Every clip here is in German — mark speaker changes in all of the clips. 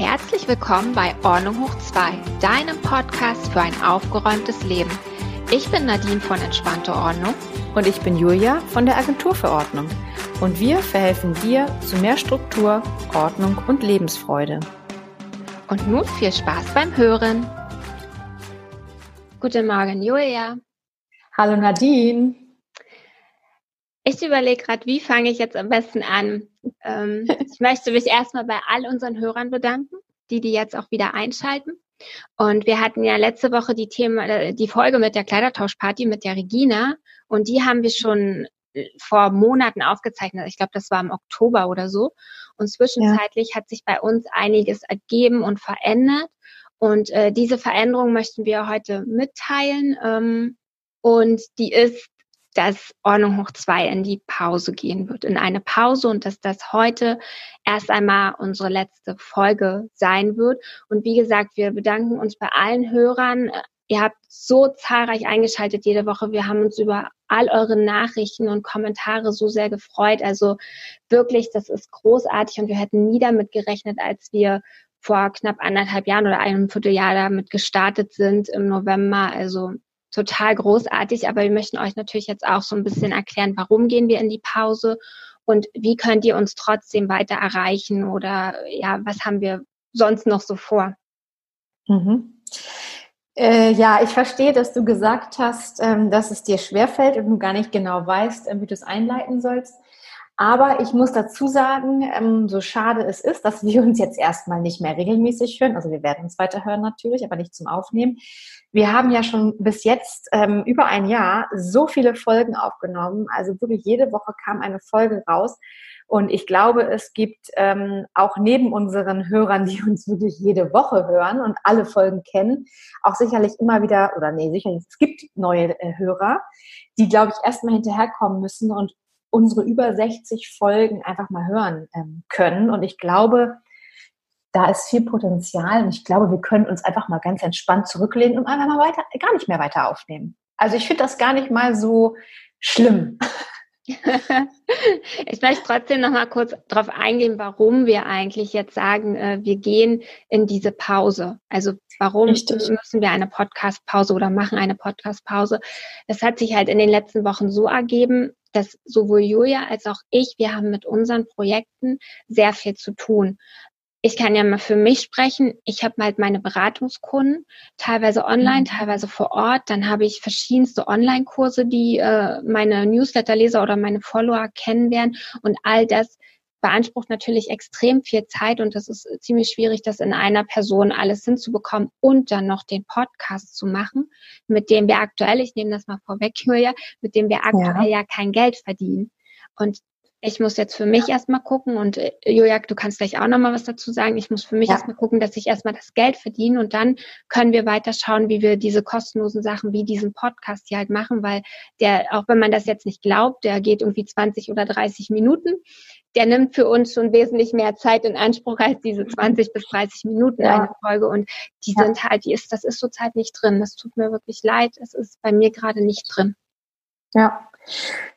Speaker 1: Herzlich willkommen bei Ordnung hoch 2, deinem Podcast für ein aufgeräumtes Leben. Ich bin Nadine von Entspannte Ordnung.
Speaker 2: Und ich bin Julia von der Agentur für Ordnung. Und wir verhelfen dir zu mehr Struktur, Ordnung und Lebensfreude.
Speaker 1: Und nun viel Spaß beim Hören. Guten Morgen, Julia.
Speaker 2: Hallo Nadine.
Speaker 1: Ich überlege gerade, wie fange ich jetzt am besten an? Ähm, ich möchte mich erstmal bei all unseren Hörern bedanken, die die jetzt auch wieder einschalten. Und wir hatten ja letzte Woche die Thema, äh, die Folge mit der Kleidertauschparty mit der Regina und die haben wir schon äh, vor Monaten aufgezeichnet. Ich glaube, das war im Oktober oder so. Und zwischenzeitlich ja. hat sich bei uns einiges ergeben und verändert. Und äh, diese Veränderung möchten wir heute mitteilen. Ähm, und die ist dass Ordnung hoch zwei in die Pause gehen wird, in eine Pause und dass das heute erst einmal unsere letzte Folge sein wird. Und wie gesagt, wir bedanken uns bei allen Hörern. Ihr habt so zahlreich eingeschaltet jede Woche. Wir haben uns über all eure Nachrichten und Kommentare so sehr gefreut. Also wirklich, das ist großartig und wir hätten nie damit gerechnet, als wir vor knapp anderthalb Jahren oder einem Vierteljahr damit gestartet sind im November. Also total großartig, aber wir möchten euch natürlich jetzt auch so ein bisschen erklären, warum gehen wir in die Pause und wie könnt ihr uns trotzdem weiter erreichen oder ja, was haben wir sonst noch so vor?
Speaker 2: Mhm. Äh, ja, ich verstehe, dass du gesagt hast, ähm, dass es dir schwerfällt und du gar nicht genau weißt, äh, wie du es einleiten sollst. Aber ich muss dazu sagen, ähm, so schade es ist, dass wir uns jetzt erstmal nicht mehr regelmäßig hören. Also wir werden uns weiter hören natürlich, aber nicht zum Aufnehmen. Wir haben ja schon bis jetzt ähm, über ein Jahr so viele Folgen aufgenommen. Also wirklich jede Woche kam eine Folge raus. Und ich glaube, es gibt ähm, auch neben unseren Hörern, die uns wirklich jede Woche hören und alle Folgen kennen, auch sicherlich immer wieder, oder nee, sicherlich, es gibt neue äh, Hörer, die, glaube ich, erstmal hinterherkommen müssen und unsere über 60 Folgen einfach mal hören ähm, können. Und ich glaube, da ist viel Potenzial und ich glaube, wir können uns einfach mal ganz entspannt zurücklehnen und einfach mal weiter, gar nicht mehr weiter aufnehmen. Also ich finde das gar nicht mal so schlimm.
Speaker 1: ich möchte trotzdem noch mal kurz darauf eingehen, warum wir eigentlich jetzt sagen, äh, wir gehen in diese Pause. Also warum Richtig. müssen wir eine Podcast-Pause oder machen eine Podcast-Pause? Das hat sich halt in den letzten Wochen so ergeben, dass sowohl Julia als auch ich, wir haben mit unseren Projekten sehr viel zu tun. Ich kann ja mal für mich sprechen. Ich habe halt meine Beratungskunden, teilweise online, mhm. teilweise vor Ort. Dann habe ich verschiedenste Online-Kurse, die äh, meine Newsletter-Leser oder meine Follower kennenlernen. Und all das beansprucht natürlich extrem viel Zeit und das ist ziemlich schwierig, das in einer Person alles hinzubekommen und dann noch den Podcast zu machen, mit dem wir aktuell, ich nehme das mal vorweg, Julia, mit dem wir aktuell ja, ja kein Geld verdienen. Und ich muss jetzt für mich ja. erstmal gucken und äh, Julia, du kannst gleich auch nochmal was dazu sagen. Ich muss für mich ja. erstmal gucken, dass ich erstmal das Geld verdiene und dann können wir weiter schauen, wie wir diese kostenlosen Sachen wie diesen Podcast hier halt machen, weil der, auch wenn man das jetzt nicht glaubt, der geht irgendwie 20 oder 30 Minuten der nimmt für uns schon wesentlich mehr Zeit in Anspruch als diese 20 bis 30 Minuten ja. eine Folge. Und die sind halt, die ist, das ist zurzeit nicht drin. Das tut mir wirklich leid. Es ist bei mir gerade nicht drin.
Speaker 2: Ja,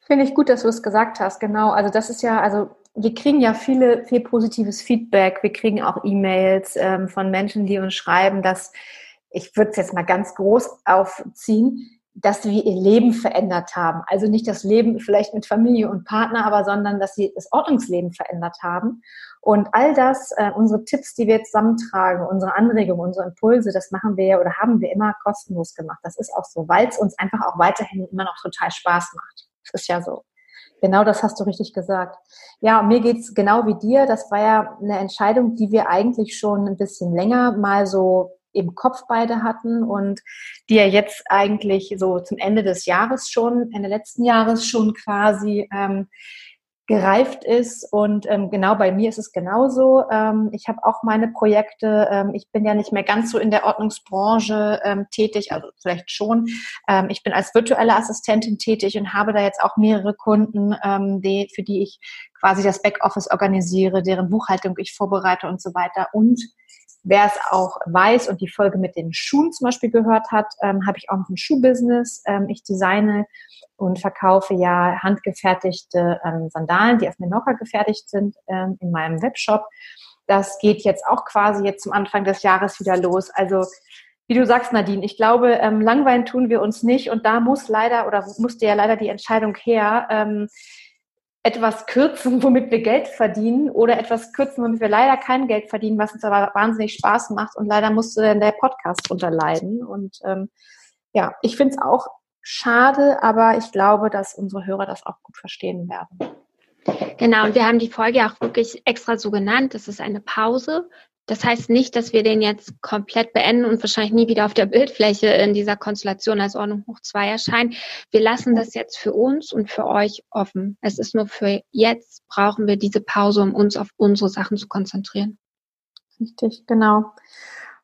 Speaker 2: finde ich gut, dass du es gesagt hast. Genau. Also das ist ja, also wir kriegen ja viele, viel positives Feedback. Wir kriegen auch E-Mails ähm, von Menschen, die uns schreiben, dass ich würde es jetzt mal ganz groß aufziehen, dass wir ihr Leben verändert haben. Also nicht das Leben vielleicht mit Familie und Partner, aber sondern, dass sie das Ordnungsleben verändert haben. Und all das, äh, unsere Tipps, die wir zusammentragen, unsere Anregungen, unsere Impulse, das machen wir oder haben wir immer kostenlos gemacht. Das ist auch so, weil es uns einfach auch weiterhin immer noch total Spaß macht. Das ist ja so. Genau das hast du richtig gesagt. Ja, mir geht's genau wie dir. Das war ja eine Entscheidung, die wir eigentlich schon ein bisschen länger mal so im Kopf beide hatten und die ja jetzt eigentlich so zum Ende des Jahres schon, Ende letzten Jahres schon quasi ähm, gereift ist. Und ähm, genau bei mir ist es genauso. Ähm, ich habe auch meine Projekte. Ähm, ich bin ja nicht mehr ganz so in der Ordnungsbranche ähm, tätig, also vielleicht schon. Ähm, ich bin als virtuelle Assistentin tätig und habe da jetzt auch mehrere Kunden, ähm, die, für die ich quasi das Backoffice organisiere, deren Buchhaltung ich vorbereite und so weiter. Und Wer es auch weiß und die Folge mit den Schuhen zum Beispiel gehört hat, ähm, habe ich auch noch ein Schuhbusiness. Ähm, ich designe und verkaufe ja handgefertigte ähm, Sandalen, die auf Menorca gefertigt sind, ähm, in meinem Webshop. Das geht jetzt auch quasi jetzt zum Anfang des Jahres wieder los. Also wie du sagst, Nadine, ich glaube, ähm, langweilen tun wir uns nicht und da muss leider oder musste ja leider die Entscheidung her, ähm, etwas kürzen, womit wir Geld verdienen oder etwas kürzen, womit wir leider kein Geld verdienen, was uns aber wahnsinnig Spaß macht und leider musste dann der Podcast drunter leiden und ähm, ja, ich finde es auch schade, aber ich glaube, dass unsere Hörer das auch gut verstehen werden.
Speaker 1: Genau, und wir haben die Folge auch wirklich extra so genannt. Das ist eine Pause. Das heißt nicht, dass wir den jetzt komplett beenden und wahrscheinlich nie wieder auf der Bildfläche in dieser Konstellation als Ordnung hoch 2 erscheinen. Wir lassen das jetzt für uns und für euch offen. Es ist nur für jetzt brauchen wir diese Pause, um uns auf unsere Sachen zu konzentrieren.
Speaker 2: Richtig, genau.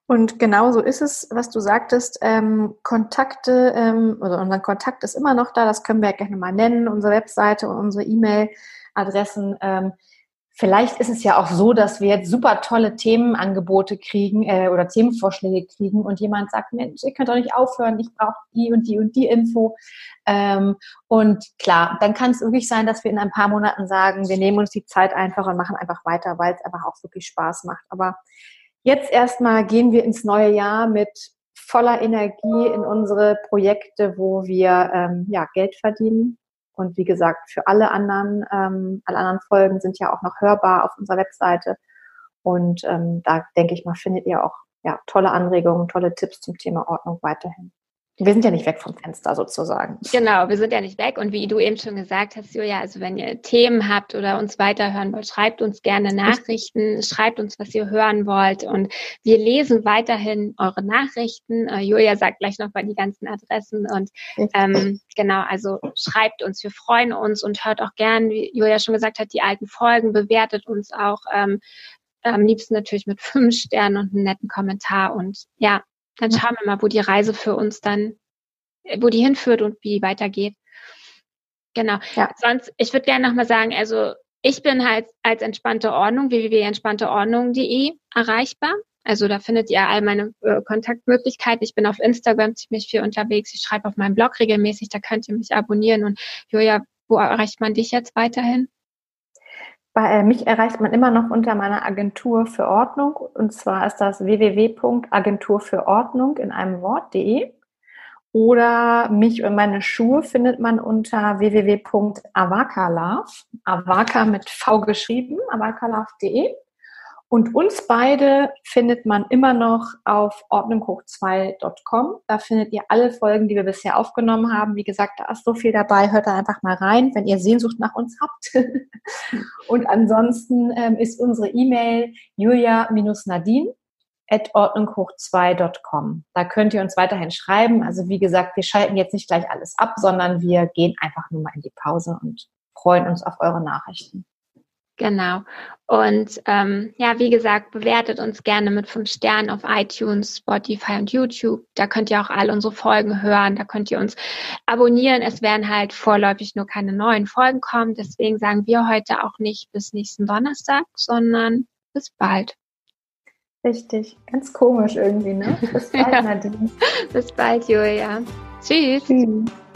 Speaker 2: Und genau so ist es, was du sagtest. Ähm, Kontakte, ähm, also unser Kontakt ist immer noch da, das können wir ja gerne mal nennen, unsere Webseite und unsere E-Mail-Adressen. Ähm, vielleicht ist es ja auch so, dass wir jetzt super tolle Themenangebote kriegen äh, oder Themenvorschläge kriegen und jemand sagt, Mensch, ihr könnt doch nicht aufhören, ich brauche die und die und die Info. Ähm, und klar, dann kann es wirklich sein, dass wir in ein paar Monaten sagen, wir nehmen uns die Zeit einfach und machen einfach weiter, weil es einfach auch wirklich Spaß macht. Aber Jetzt erstmal gehen wir ins neue Jahr mit voller Energie in unsere Projekte, wo wir ähm, ja, Geld verdienen. Und wie gesagt, für alle anderen, ähm, alle anderen Folgen sind ja auch noch hörbar auf unserer Webseite. Und ähm, da denke ich mal, findet ihr auch ja, tolle Anregungen, tolle Tipps zum Thema Ordnung weiterhin. Wir sind ja nicht weg vom Fenster sozusagen.
Speaker 1: Genau, wir sind ja nicht weg. Und wie du eben schon gesagt hast, Julia, also wenn ihr Themen habt oder uns weiterhören wollt, schreibt uns gerne Nachrichten, schreibt uns, was ihr hören wollt. Und wir lesen weiterhin eure Nachrichten. Uh, Julia sagt gleich noch mal die ganzen Adressen. Und ähm, genau, also schreibt uns. Wir freuen uns und hört auch gern, wie Julia schon gesagt hat, die alten Folgen, bewertet uns auch. Ähm, am liebsten natürlich mit fünf Sternen und einem netten Kommentar. Und ja, dann schauen wir mal, wo die Reise für uns dann, wo die hinführt und wie weitergeht. Genau. Ja. Sonst, ich würde gerne nochmal sagen, also ich bin halt als entspannte Ordnung, www.entspannteordnung.de erreichbar. Also da findet ihr all meine äh, Kontaktmöglichkeiten. Ich bin auf Instagram ziemlich viel unterwegs. Ich schreibe auf meinem Blog regelmäßig, da könnt ihr mich abonnieren. Und Julia, wo erreicht man dich jetzt weiterhin?
Speaker 2: Bei, äh, mich erreicht man immer noch unter meiner Agentur für Ordnung. Und zwar ist das www.agenturfürordnung in einem Wort.de oder mich und meine Schuhe findet man unter www.avakalove, Avaka mit V geschrieben, avakalove.de und uns beide findet man immer noch auf ordnunghoch2.com. Da findet ihr alle Folgen, die wir bisher aufgenommen haben. Wie gesagt, da ist so viel dabei. Hört da einfach mal rein, wenn ihr Sehnsucht nach uns habt. und ansonsten ähm, ist unsere E-Mail julia-nadine at ordnunghoch2.com. Da könnt ihr uns weiterhin schreiben. Also wie gesagt, wir schalten jetzt nicht gleich alles ab, sondern wir gehen einfach nur mal in die Pause und freuen uns auf eure Nachrichten.
Speaker 1: Genau. Und ähm, ja, wie gesagt, bewertet uns gerne mit fünf Sternen auf iTunes, Spotify und YouTube. Da könnt ihr auch all unsere Folgen hören. Da könnt ihr uns abonnieren. Es werden halt vorläufig nur keine neuen Folgen kommen. Deswegen sagen wir heute auch nicht bis nächsten Donnerstag, sondern bis bald.
Speaker 2: Richtig. Ganz komisch irgendwie, ne? Bis bald,
Speaker 1: Nadine. bis bald, Julia. Tschüss. Tschüss.